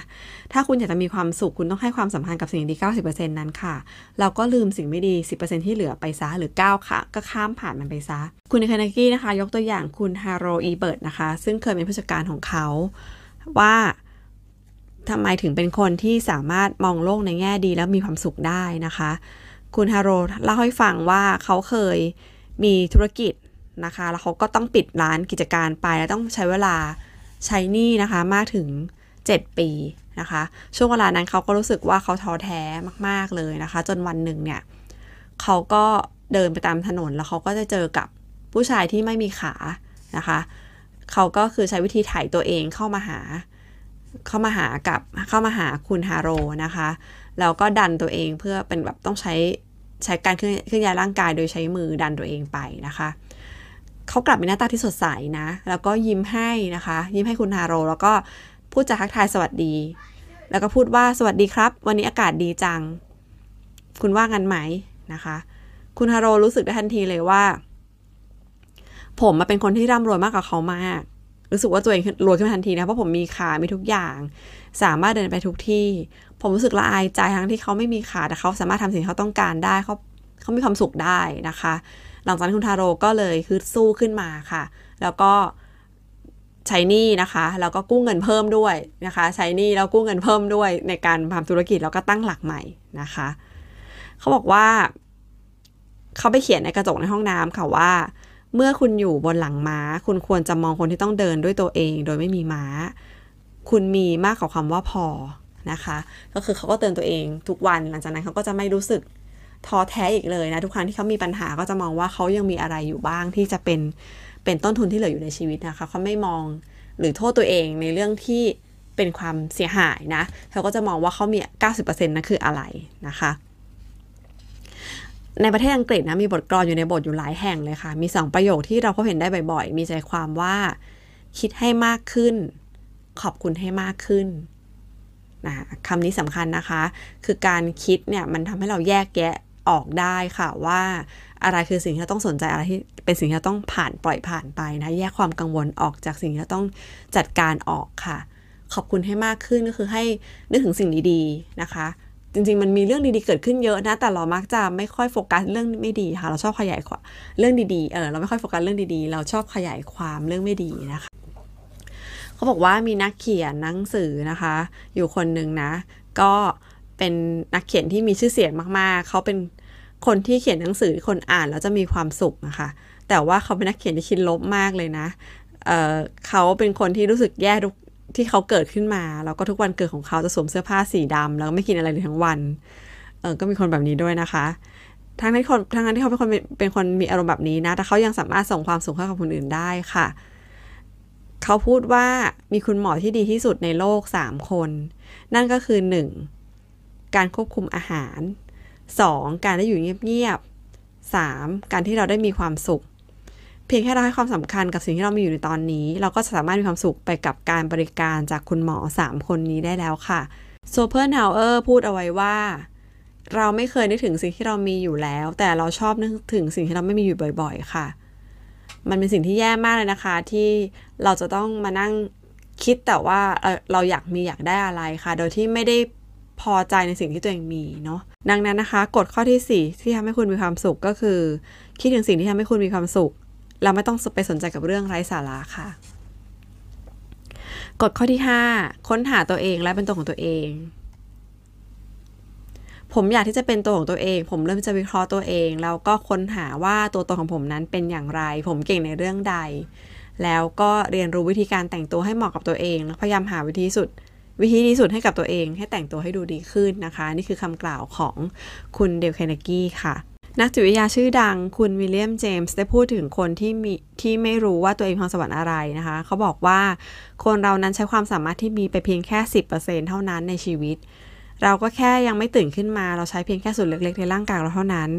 ถ้าคุณอยากจะมีความสุขคุณต้องให้ความสำคัญกับสิ่งดี 90%นั้นค่ะ เราก็ลืมสิ่งไม่ดี 10%ที่เหลือไปซะหรือ9ค่ะ ก็ข้ามผ่านมันไปซะ คุณคานากี้นะคะ ยกตัวอย่างคุณฮาโรอีเบิร์ตนะคะ ซึ่งเคยเป็นผู้จัดการของเขาว่าทำไมถึงเป็นคนที่สามารถมองโลกในแง่ดีแล้วมีความสุขได้นะคะ คุณฮาโรเล่าให้ฟังว่าเขาเคยมีธุรกิจ นะคะ แล้วเขาก็ต้องปิดร้านกิจการไป แล้วต้องใช้เวลาใช้หนี้นะคะมากถึง 7 ปีนะคะ ช่วงเวลานั้นเขาก็รู้สึกว่าเขาท้อแท้มาก ๆเลยนะคะ จนวันหนึ่งเนี่ยเขาก็เดินไปตามถนนแล้วเขาก็จะเจอกับผู้ชายที่ไม่มีขานะคะ เขาก็คือใช้วิธีถ่ายตัวเองเข้ามาหา เข้ามาหากับเข้ามาหาคุณฮาโรนะคะแล้วก็ดันตัวเองเพื่อเป็นแบบต้องใช้ใช้การเคลื่อนย้ายร่างกายโดยใช้มือดันตัวเองไปนะคะ เขากลับมีหน้าตาที่สดใสนะ แล้วก็ยิ้มให้นะคะ ยิ้มให้คุณฮาโร แล้วก็พูดจาทักทายสวัสดี แล้วก็พูดว่าสวัสดีครับ วันนี้อากาศดีจัง คุณว่างันไหมนะคะ คุณฮาโรรู้สึกได้ทันทีเลยว่า ผมมาเป็นคนที่ร่ำรวยมากกว่าเขามากรู้สึกว่าตัวเองรวยขึ้นทันทีนะเพราะผมมีขา มีทุกอย่าง สามารถเดินไปทุกที่ ผมรู้สึกละอายใจทั้งที่เขาไม่มีขาแต่เขาสามารถทำสิ่งที่เขาต้องการได้เขา เขามีความสุขได้นะคะ หลังจากนั้นคุณทาโร่ก็เลยคือสู้ขึ้นมาค่ะ แล้วก็ใช้หนี้นะคะ แล้วก็กู้เงินเพิ่มด้วยนะคะ ใช้หนี้แล้วกู้เงินเพิ่มด้วยในการทำธุรกิจแล้วก็ตั้งหลักใหม่นะคะ เขาบอกว่า เขาไปเขียนในกระจกในห้องน้ำค่ะว่า เมื่อคุณอยู่บนหลังม้า คุณควรจะมองคนที่ต้องเดินด้วยตัวเอง โดยไม่มีม้า คุณมีมากกว่าคำว่าพอนะคะ ก็คือเขาก็เตือนตัวเองทุกวันหลังจากนั้นเขาก็จะไม่รู้สึก ท้อแท้อีกเลยนะ ทุกครั้งที่เขามีปัญหาก็จะมองว่าเขายังมีอะไรอยู่บ้างที่จะเป็นเป็นต้นทุนที่เหลืออยู่ในชีวิตนะคะเขาไม่มองหรือโทษตัวเองในเรื่องที่เป็นความเสียหายนะเขาก็จะมองว่าเขามี 90%นั่นคืออะไรนะคะในประเทศอังกฤษนะมีบทกลอนอยู่ในบทอยู่หลายแห่งเลยค่ะ มีสองประโยคที่เราพบเห็นได้บ่อยๆ มีใจความว่าคิดให้มากขึ้น ขอบคุณให้มากขึ้นนะคำนี้สำคัญนะคะ คือการคิดเนี่ยมันทำให้เราแยกแยะ ออกได้ค่ะว่าอะไรคือสิ่งที่เราต้องสนใจอะไรที่เป็นสิ่งที่เราต้องผ่านปล่อยผ่านไปนะแยกความกังวลออกจากสิ่งที่เราต้องจัดการออกค่ะ ขอบคุณให้มากขึ้นก็คือให้นึกถึงสิ่งดีๆนะคะ จริงๆมันมีเรื่องดีๆเกิดขึ้นเยอะนะ แต่เรามักจะไม่ค่อยโฟกัสเรื่องไม่ดีค่ะ เราชอบขยายความเรื่องดีๆเออเราไม่ค่อยโฟกัสเรื่องดีๆ เราชอบขยายความเรื่องไม่ดีนะคะเขาบอกว่ามีนักเขียนหนังสือนะคะ อยู่คนหนึ่งนะ ก็เป็นนักเขียนที่มีชื่อเสียงมากๆ เขาเป็น คนที่เขียนหนังสือคนอ่านแล้วจะมีความสุขนะคะแต่ว่าเขาเป็นนักเขียนที่คิดลบมากเลยนะเเขาเป็นคนที่รู้สึกแย่ทุกที่เขาเกิดขึ้นมา แล้วก็ทุกวันเกิดของเขาจะสวมเสื้อผ้าสีดำแล้วไม่กินอะไรเลยทั้งวันเออก็มีคนแบบนี้ด้วยนะคะทั้งที่คนทั้งนั้นที่เขาเป็นคนเป็นคนมีอารมณ์แบบนี้นะ แต่เขายังสามารถส่งความสุขให้กับคนอื่นได้ค่ะ เขาพูดว่ามีคุณหมอที่ดีที่สุดในโลก 3 คน นั่นก็คือ 1. การควบคุมอาหาร 2. การได้อยู่เงียบๆ 3. การที่เราได้มีความสุข เพียงแค่เราให้ความสำคัญกับสิ่งที่เรามีอยู่ในตอนนี้ เราก็สามารถมีความสุขไปกับการบริการจากคุณหมอ 3 คนนี้ได้แล้วค่ะโซเพอร์นาวเออร์พูดเอาไว้ว่า เราไม่เคยนึกถึงสิ่งที่เรามีอยู่แล้ว แต่เราชอบนึกถึงสิ่งที่เราไม่มีอยู่บ่อยๆ ค่ะ มันเป็นสิ่งที่แย่มากเลยนะคะ ที่เราจะต้องมานั่งคิดแต่ว่าเราอยากมีอยากได้อะไรค่ะ โดยที่ไม่ได้ พอใจในสิ่งที่ตัวเองมีเนาะดังนั้นนะคะกฎข้อที่ 4 ที่ทำให้คุณมีความสุขก็คือ คิดถึงสิ่งที่ทำให้คุณมีความสุข เราไม่ต้องไปสนใจกับเรื่องไร้สาระค่ะกฎข้อที่ 5 ค้นหาตัวเองและเป็นตัวของตัวเอง ผมอยากที่จะเป็นตัวของตัวเอง ผมเริ่มจะวิเคราะห์ตัวเองแล้วก็ค้นหาว่าตัวตนของผมนั้นเป็นอย่างไร ผมเก่งในเรื่องใด แล้วก็เรียนรู้วิธีการแต่งตัวให้เหมาะกับตัวเอง แล้วพยายามหาวิธีสุด วิธีดีสุดให้กับตัวเอง ให้แต่งตัวให้ดูดีขึ้นนะคะ นี่คือคำกล่าวของคุณเดลแคนกี้ค่ะนักจิตวิทยาชื่อดังคุณวิลเลียมเจมส์ได้พูดถึงคนที่มีที่ไม่รู้ว่าตัวเองพรสวรรค์อะไรนะคะ เขาบอกว่าคนเรานั้นใช้ความสามารถที่มีไปเพียงแค่ 10%เท่านั้นในชีวิต เราก็แค่ยังไม่ตื่นขึ้นมาเราใช้เพียงแค่ส่วนเล็กๆในร่างกายเราเท่านั้น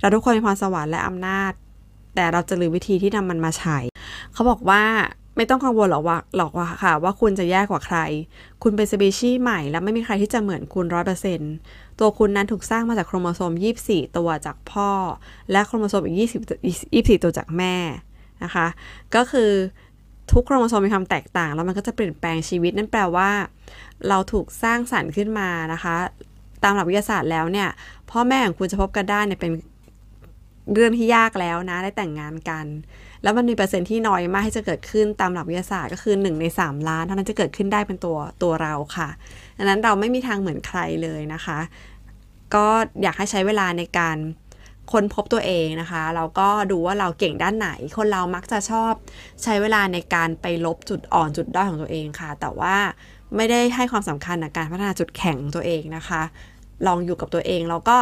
เราทุกคนมีพรสวรรค์และอำนาจ แต่เราจะลืมวิธีที่นำมันมาใช้ เขาบอกว่า ไม่ต้องกังวลหรอกว่าหรอกว่าค่ะ ว่าคุณจะแย่กว่าใคร คุณเป็นสปีชีส์ใหม่และไม่มีใครที่จะเหมือนคุณร้อยเปอร์เซ็นต์ตัวคุณนั้นถูกสร้างมาจากโครโมโซม 24 ตัวจากพ่อ และโครโมโซมอีก 20 24 ตัวจากแม่นะคะ ก็คือทุกโครโมโซมมีความแตกต่าง แล้วมันก็จะเปลี่ยนแปลงชีวิตนั่นแปลว่า เราถูกสร้างสรรค์ขึ้นมานะคะ ตามหลักวิทยาศาสตร์แล้วเนี่ย พ่อแม่ของคุณจะพบกันได้เนี่ยเป็นเรื่องที่ยากแล้วนะได้แต่งงานกัน แล้วมันมีเปอร์เซ็นต์ที่น้อยมากที่จะเกิดขึ้นตามหลักวิทยาศาสตร์ก็คือ 1 ใน 3 ล้าน เท่านั้นจะเกิดขึ้นได้เป็นตัวตัวเราค่ะดังนั้นเราไม่มีทางเหมือนใครเลยนะคะ ก็อยากให้ใช้เวลาในการค้นพบตัวเองนะคะ เราก็ดูว่าเราเก่งด้านไหน คนเรามักจะชอบใช้เวลาในการไปลบจุดอ่อนจุดด้อยของตัวเองค่ะ แต่ว่าไม่ได้ให้ความสำคัญในการพัฒนาจุดแข็งตัวเองนะคะ ลองอยู่กับตัวเองแล้วก็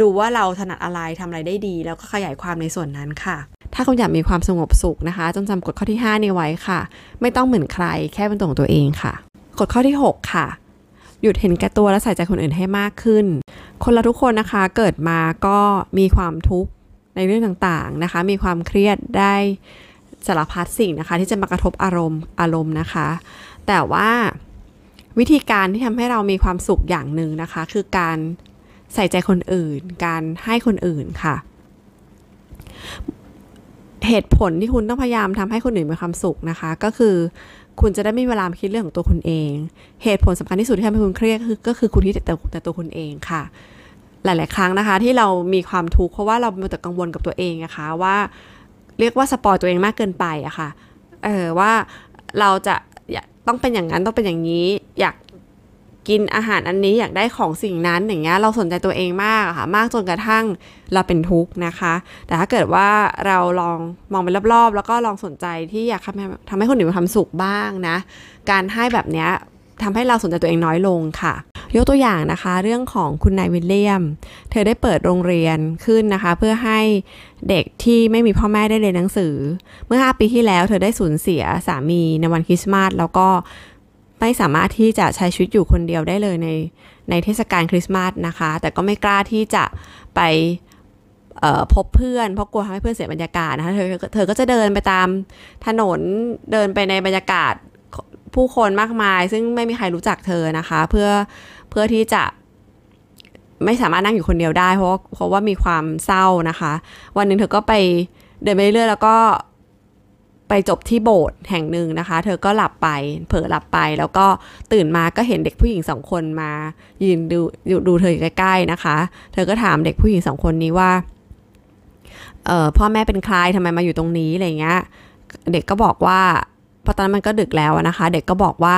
ดูว่าเราถนัดอะไรทำอะไรได้ดี แล้วก็ขยายความในส่วนนั้นค่ะ ถ้าคุณอยากมีความสงบสุขนะคะ จงจำกฎข้อที่ 5 นี้ไว้ค่ะ ไม่ต้องเหมือนใครแค่เป็นตัวของตัวเองค่ะ กฎข้อที่ 6 ค่ะ หยุดเห็นแก่ตัวและใส่ใจคนอื่นให้มากขึ้น คนเราทุกคนนะคะเกิดมาก็มีความทุกข์ในเรื่องต่างๆนะคะ มีความเครียดได้สารพัดสิ่งนะคะ ที่จะมากระทบอารมณ์อารมณ์นะคะ แต่ว่าวิธีการที่ทำให้เรามีความสุขอย่างหนึ่งนะคะ คือการใส่ใจคนอื่น การให้คนอื่นค่ะ เหตุผลที่คุณต้องพยายามทำให้คนอื่นมีความสุขนะคะ ก็คือคุณจะได้ไม่มีเวลาคิดเรื่องของตัวคุณเอง เหตุผลสำคัญที่สุดที่ทำให้คุณเครียดคือก็คือคุณที่แต่แต่ตัวคุณเองค่ะ หลาย ๆ ครั้งนะคะ ที่เรามีความทุกข์เพราะว่าเรามัวแต่กังวลกับตัวเองนะคะว่า เรียกว่าสปอยตัวเองมากเกินไปอะค่ะเออว่าเราจะต้องเป็นอย่างนั้นต้องเป็นอย่างนี้ อยาก กินอาหารอันนี้อยากได้ของสิ่งนั้นอย่างเงี้ยเราสนใจตัวเองมากค่ะมากจนกระทั่งเราเป็นทุกข์นะคะ แต่ถ้าเกิดว่าเราลองมองไปรอบๆ แล้วก็ลองสนใจที่อยากทำให้ทำให้คนอื่นมีความสุขบ้างนะ การให้แบบเนี้ยทำให้เราสนใจตัวเองน้อยลงค่ะ ยกตัวอย่างนะคะ เรื่องของคุณนายวิลเลียม เธอได้เปิดโรงเรียนขึ้นนะคะ เพื่อให้เด็กที่ไม่มีพ่อแม่ได้เรียนหนังสือ เมื่อ 5 ปีที่แล้วเธอได้สูญเสียสามีในวันคริสต์มาสแล้วก็ ไม่สามารถที่จะใช้ชีวิตอยู่คนเดียวได้เลยในในเทศกาลคริสต์มาสนะคะ แต่ก็ไม่กล้าที่จะไปพบเพื่อนเพราะกลัวทำให้เพื่อนเสียบรรยากาศนะคะเธอเธอก็จะเดินไปตามถนนเดินไปในบรรยากาศผู้คนมากมาย ซึ่งไม่มีใครรู้จักเธอนะคะ เพื่อเพื่อที่จะไม่สามารถนั่งอยู่คนเดียวได้เพราะเพราะว่ามีความเศร้านะคะ วันหนึ่งเธอก็ไปเดินไปเรื่อยแล้วก็ ไปจบที่โบสถ์แห่งหนึ่งนะคะ เธอก็หลับไป เผลอหลับไป แล้วก็ตื่นมาก็เห็นเด็กผู้หญิงสองคนมา ยืนดูดูเธออยู่ใกล้ๆนะคะ เธอก็ถามเด็กผู้หญิงสองคนนี้ว่าเออพ่อแม่เป็นใครทำไมมาอยู่ตรงนี้อะไรเงี้ย เด็กก็บอกว่าพอตอนนั้นมันก็ดึกแล้วนะคะ เด็กก็บอกว่า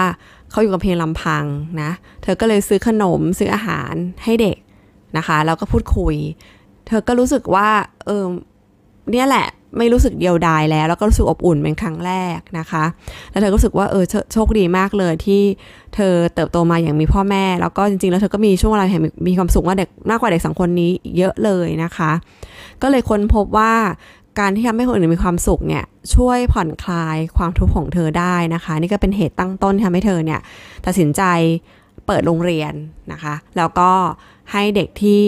เขาอยู่กับเพียงลำพังนะ เธอก็เลยซื้อขนมซื้ออาหารให้เด็กนะคะ แล้วก็พูดคุย เธอก็รู้สึกว่าเออเนี่ยแหละ ไม่รู้สึกเดียวดายแล้ว แล้วก็รู้สึกอบอุ่นเป็นครั้งแรกนะคะ แล้วเธอก็รู้สึกว่าเออโชคดีมากเลยที่เธอเติบโตมาอย่างมีพ่อแม่ แล้วก็จริงๆ แล้วเธอก็มีช่วงเวลาแห่งมีความสุขว่าเด็กมากกว่าเด็กสองคนนี้เยอะเลยนะคะ ก็เลยค้นพบว่าการที่ทำให้คนอื่นมีความสุขเนี่ยช่วยผ่อนคลายความทุกข์ของเธอได้นะคะ นี่ก็เป็นเหตุตั้งต้นที่ทำให้เธอเนี่ยตัดสินใจเปิดโรงเรียนนะคะ แล้วก็ให้เด็กที่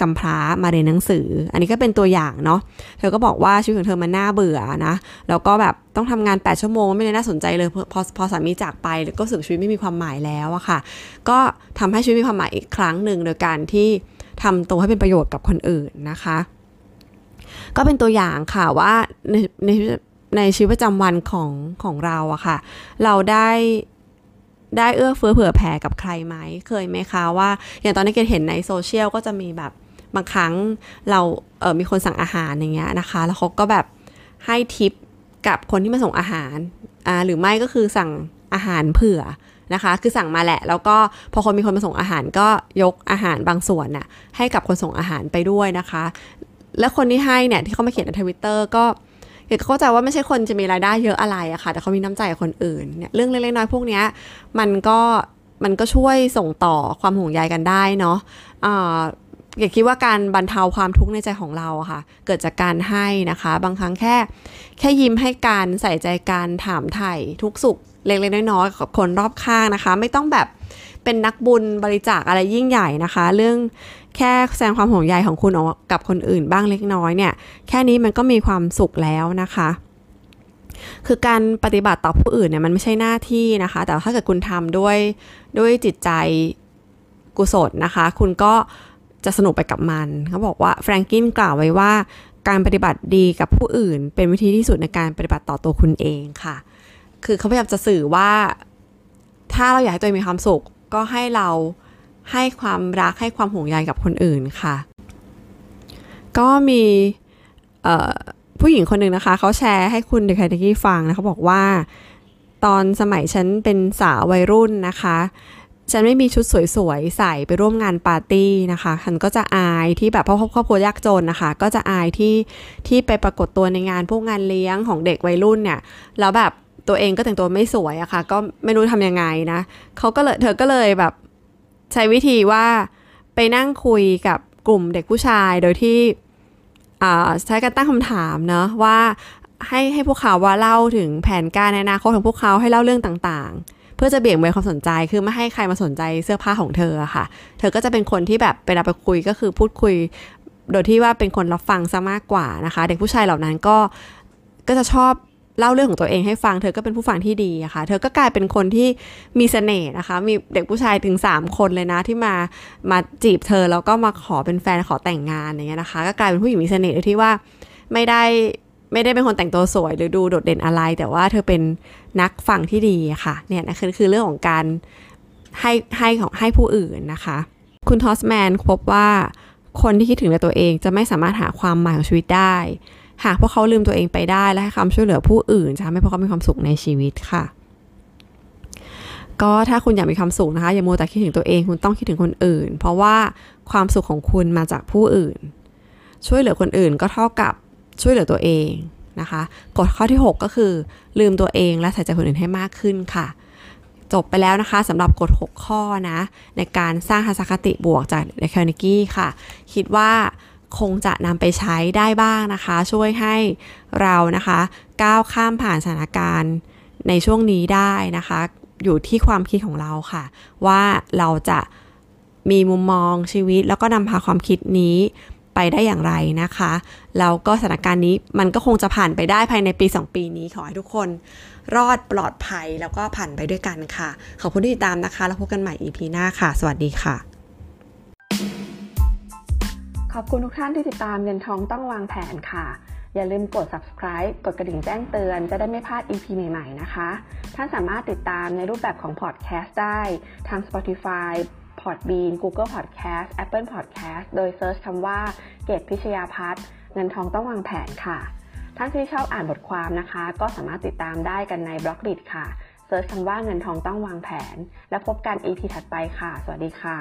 กำพร้ามาเรียนหนังสือ อันนี้ก็เป็นตัวอย่างเนาะ เธอก็บอกว่าชีวิตของเธอมันน่าเบื่อนะ แล้วก็แบบต้องทำงาน 8 ชั่วโมงไม่ได้น่าสนใจเลย พอพอสามีจากไปแล้วก็สึกชีวิตไม่มีความหมายแล้วอะค่ะ ก็ทำให้ชีวิตมีความหมายอีกครั้งหนึ่งโดยการที่ทำตัวให้เป็นประโยชน์กับคนอื่นนะคะ ก็เป็นตัวอย่างค่ะว่าในในในชีวิตประจำวันของของเราอะค่ะ เราได้ได้เอื้อเฟื้อเผื่อแผ่กับใครไหม เคยไหมคะว่า อย่างตอนนี้เกดเห็นในโซเชียลก็จะมีแบบ บางครั้งเราเออมีคนสั่งอาหารอย่างเงี้ยนะคะ แล้วเขาก็แบบให้ทิปกับคนที่มาส่งอาหารอ่าหรือไม่ก็คือสั่งอาหารเผื่อนะคะ คือสั่งมาแหละ แล้วก็พอคนมีคนมาส่งอาหารก็ยกอาหารบางส่วนน่ะให้กับคนส่งอาหารไปด้วยนะคะ แล้วคนที่ให้เนี่ยที่เขามาเขียนในทวิตเตอร์ก็เข้าใจว่าไม่ใช่คนจะมีรายได้เยอะอะไรอะค่ะ แต่เขามีน้ำใจกับคนอื่นเนี่ยเรื่องเล็กๆน้อยๆพวกนี้มันก็มันก็ช่วยส่งต่อความห่วงใยกันได้เนาะ อย่าคิดว่าการบรรเทาความทุกข์ในใจของเราค่ะ เกิดจากการให้นะคะ บางครั้งแค่ แค่ยิ้มให้การใส่ใจการถามไถ่ทุกสุขเล็กๆน้อยๆกับคนรอบข้างนะคะ ไม่ต้องแบบเป็นนักบุญบริจาคอะไรยิ่งใหญ่นะคะ เรื่องแค่แสดงความห่วงใยของคุณออกกับคนอื่นบ้างเล็กน้อยเนี่ย แค่นี้มันก็มีความสุขแล้วนะคะคือการปฏิบัติต่อผู้อื่นเนี่ยมันไม่ใช่หน้าที่นะคะ แต่ถ้าเกิดคุณทำด้วยด้วยจิตใจกุศลนะคะ คุณก็ จะสนุกไปกับมัน เขาบอกว่าแฟรงกินกล่าวไว้ว่า การปฏิบัติดีกับผู้อื่น เป็นวิธีที่สุดในการปฏิบัติต่อตัวคุณเองค่ะ คือเขาพยายามจะสื่อว่า ถ้าเราอยากให้ตัวเองมีความสุข ก็ให้เราให้ความรักให้ความห่วงใยกับคนอื่นค่ะ ก็มีผู้หญิงคนหนึ่งนะคะ เขาแชร์ให้คุณเดคาเดกี้ฟังนะเขาบอกว่า ตอนสมัยฉันเป็นสาววัยรุ่นนะคะ ฉันไม่มีชุดสวยๆ ใส่ไปร่วมงานปาร์ตี้นะคะ ฉันก็จะอายที่แบบพ่อครอบครัวยากจนนะคะ ก็จะอายที่ที่ไปปรากฏตัวในงานพวกงานเลี้ยงของเด็กวัยรุ่นเนี่ย แล้วแบบตัวเองก็แต่งตัวไม่สวยอะคะ่ะ ก็ไม่รู้ทำยังไงนะเขาก็เลยเธอก็เลยแบบใช้วิธีว่าไปนั่งคุยกับกลุ่มเด็กผู้ชายโดยที่ใช้การตั้งคำถามเนาะว่าให้ให้พวกเขาว่าเล่าถึงแผนการในอนาคตของพวกเขาให้เล่าเรื่องต่างๆ พื่อจะเบี่ยงเบนความสนใจคือไม่ให้ใครมาสนใจเสื้อผ้าของเธอค่ะ เธอก็จะเป็นคนที่แบบเวลาไปคุยก็คือพูดคุย โดยที่ว่าเป็นคนรับฟังซะมากกว่านะคะ เด็กผู้ชายเหล่านั้นก็ก็จะชอบเล่าเรื่องของตัวเองให้ฟัง เธอก็เป็นผู้ฟังที่ดีอะคะ่ะ เธอก็กลายเป็นคนที่มีเสน่ห์นะคะ มีเด็กผู้ชายถึง 3 คนเลยนะที่มา มาจีบเธอแล้วก็มาขอเป็นแฟนขอแต่งงานอย่างเงี้ยนะคะ ก็กลายเป็นผู้หญิงมีเสน่ห์โดยที่ว่าไม่ได้ ไม่ได้เป็นคนแต่งตัวสวยหรือดูโดดเด่นอะไร แต่ว่าเธอเป็นนักฟังที่ดีค่ะเนี่ยนะคือคือเรื่องของการให้ให้ของให้ผู้อื่นนะคะ คุณทอสแมนพบว่าคนที่คิดถึงในตัวเองจะไม่สามารถหาความหมายของชีวิตได้ หากพวกเขาลืมตัวเองไปได้และให้คำช่วยเหลือผู้อื่นจะทำให้พวกเขามีความสุขในชีวิตค่ะ ก็ถ้าคุณอยากมีความสุขนะคะ อย่ามัวแต่คิดถึงตัวเองคุณต้องคิดถึงคนอื่น เพราะว่าความสุขของคุณมาจากผู้อื่น ช่วยเหลือคนอื่นก็เท่ากับ ช่วยเหลือตัวเองนะคะกฎข้อที่ 6 ก็คือลืมตัวเองและใส่ใจคนอื่นให้มากขึ้นค่ะ จบไปแล้วนะคะสำหรับกฎ 6 ข้อนะ ในการสร้างทัศนคติบวกจากเดคานิกี้ค่ะ คิดว่าคงจะนำไปใช้ได้บ้างนะคะ ช่วยให้เรานะคะก้าวข้ามผ่านสถานการณ์ในช่วงนี้ได้นะคะ อยู่ที่ความคิดของเราค่ะ ว่าเราจะมีมุมมองชีวิตแล้วก็นำพาความคิดนี้ ไปได้อย่างไรนะคะแล้วก็สถานการณ์นี้มันก็คงจะผ่านไปได้ภายในปี 2 ปีนี้ขอให้ทุกคน รอดปลอดภัยแล้วก็ผ่านไปด้วยกันค่ะ ขอบคุณที่ติดตามนะคะ แล้วพบกันใหม่ EP หน้าค่ะ สวัสดีค่ะ ขอบคุณทุกท่านที่ติดตามเงินทองต้องวางแผนค่ะ อย่าลืมกด subscribe กดกระดิ่งแจ้งเตือนจะได้ไม่พลาด EP ใหม่ ๆ นะคะ ท่านสามารถติดตามในรูปแบบของ podcast ได้ทาง Spotify Podbean Google Podcast Apple Podcast โดย search คำว่าเกตพิชยาพัฒน์เงินทองต้องวางแผนค่ะ ท่านที่ชอบอ่านบทความนะคะ ก็สามารถติดตามได้กันใน Blockdit ค่ะ search คำว่าเงินทองต้องวางแผน และพบกัน EP ถัดไปค่ะ สวัสดีค่ะ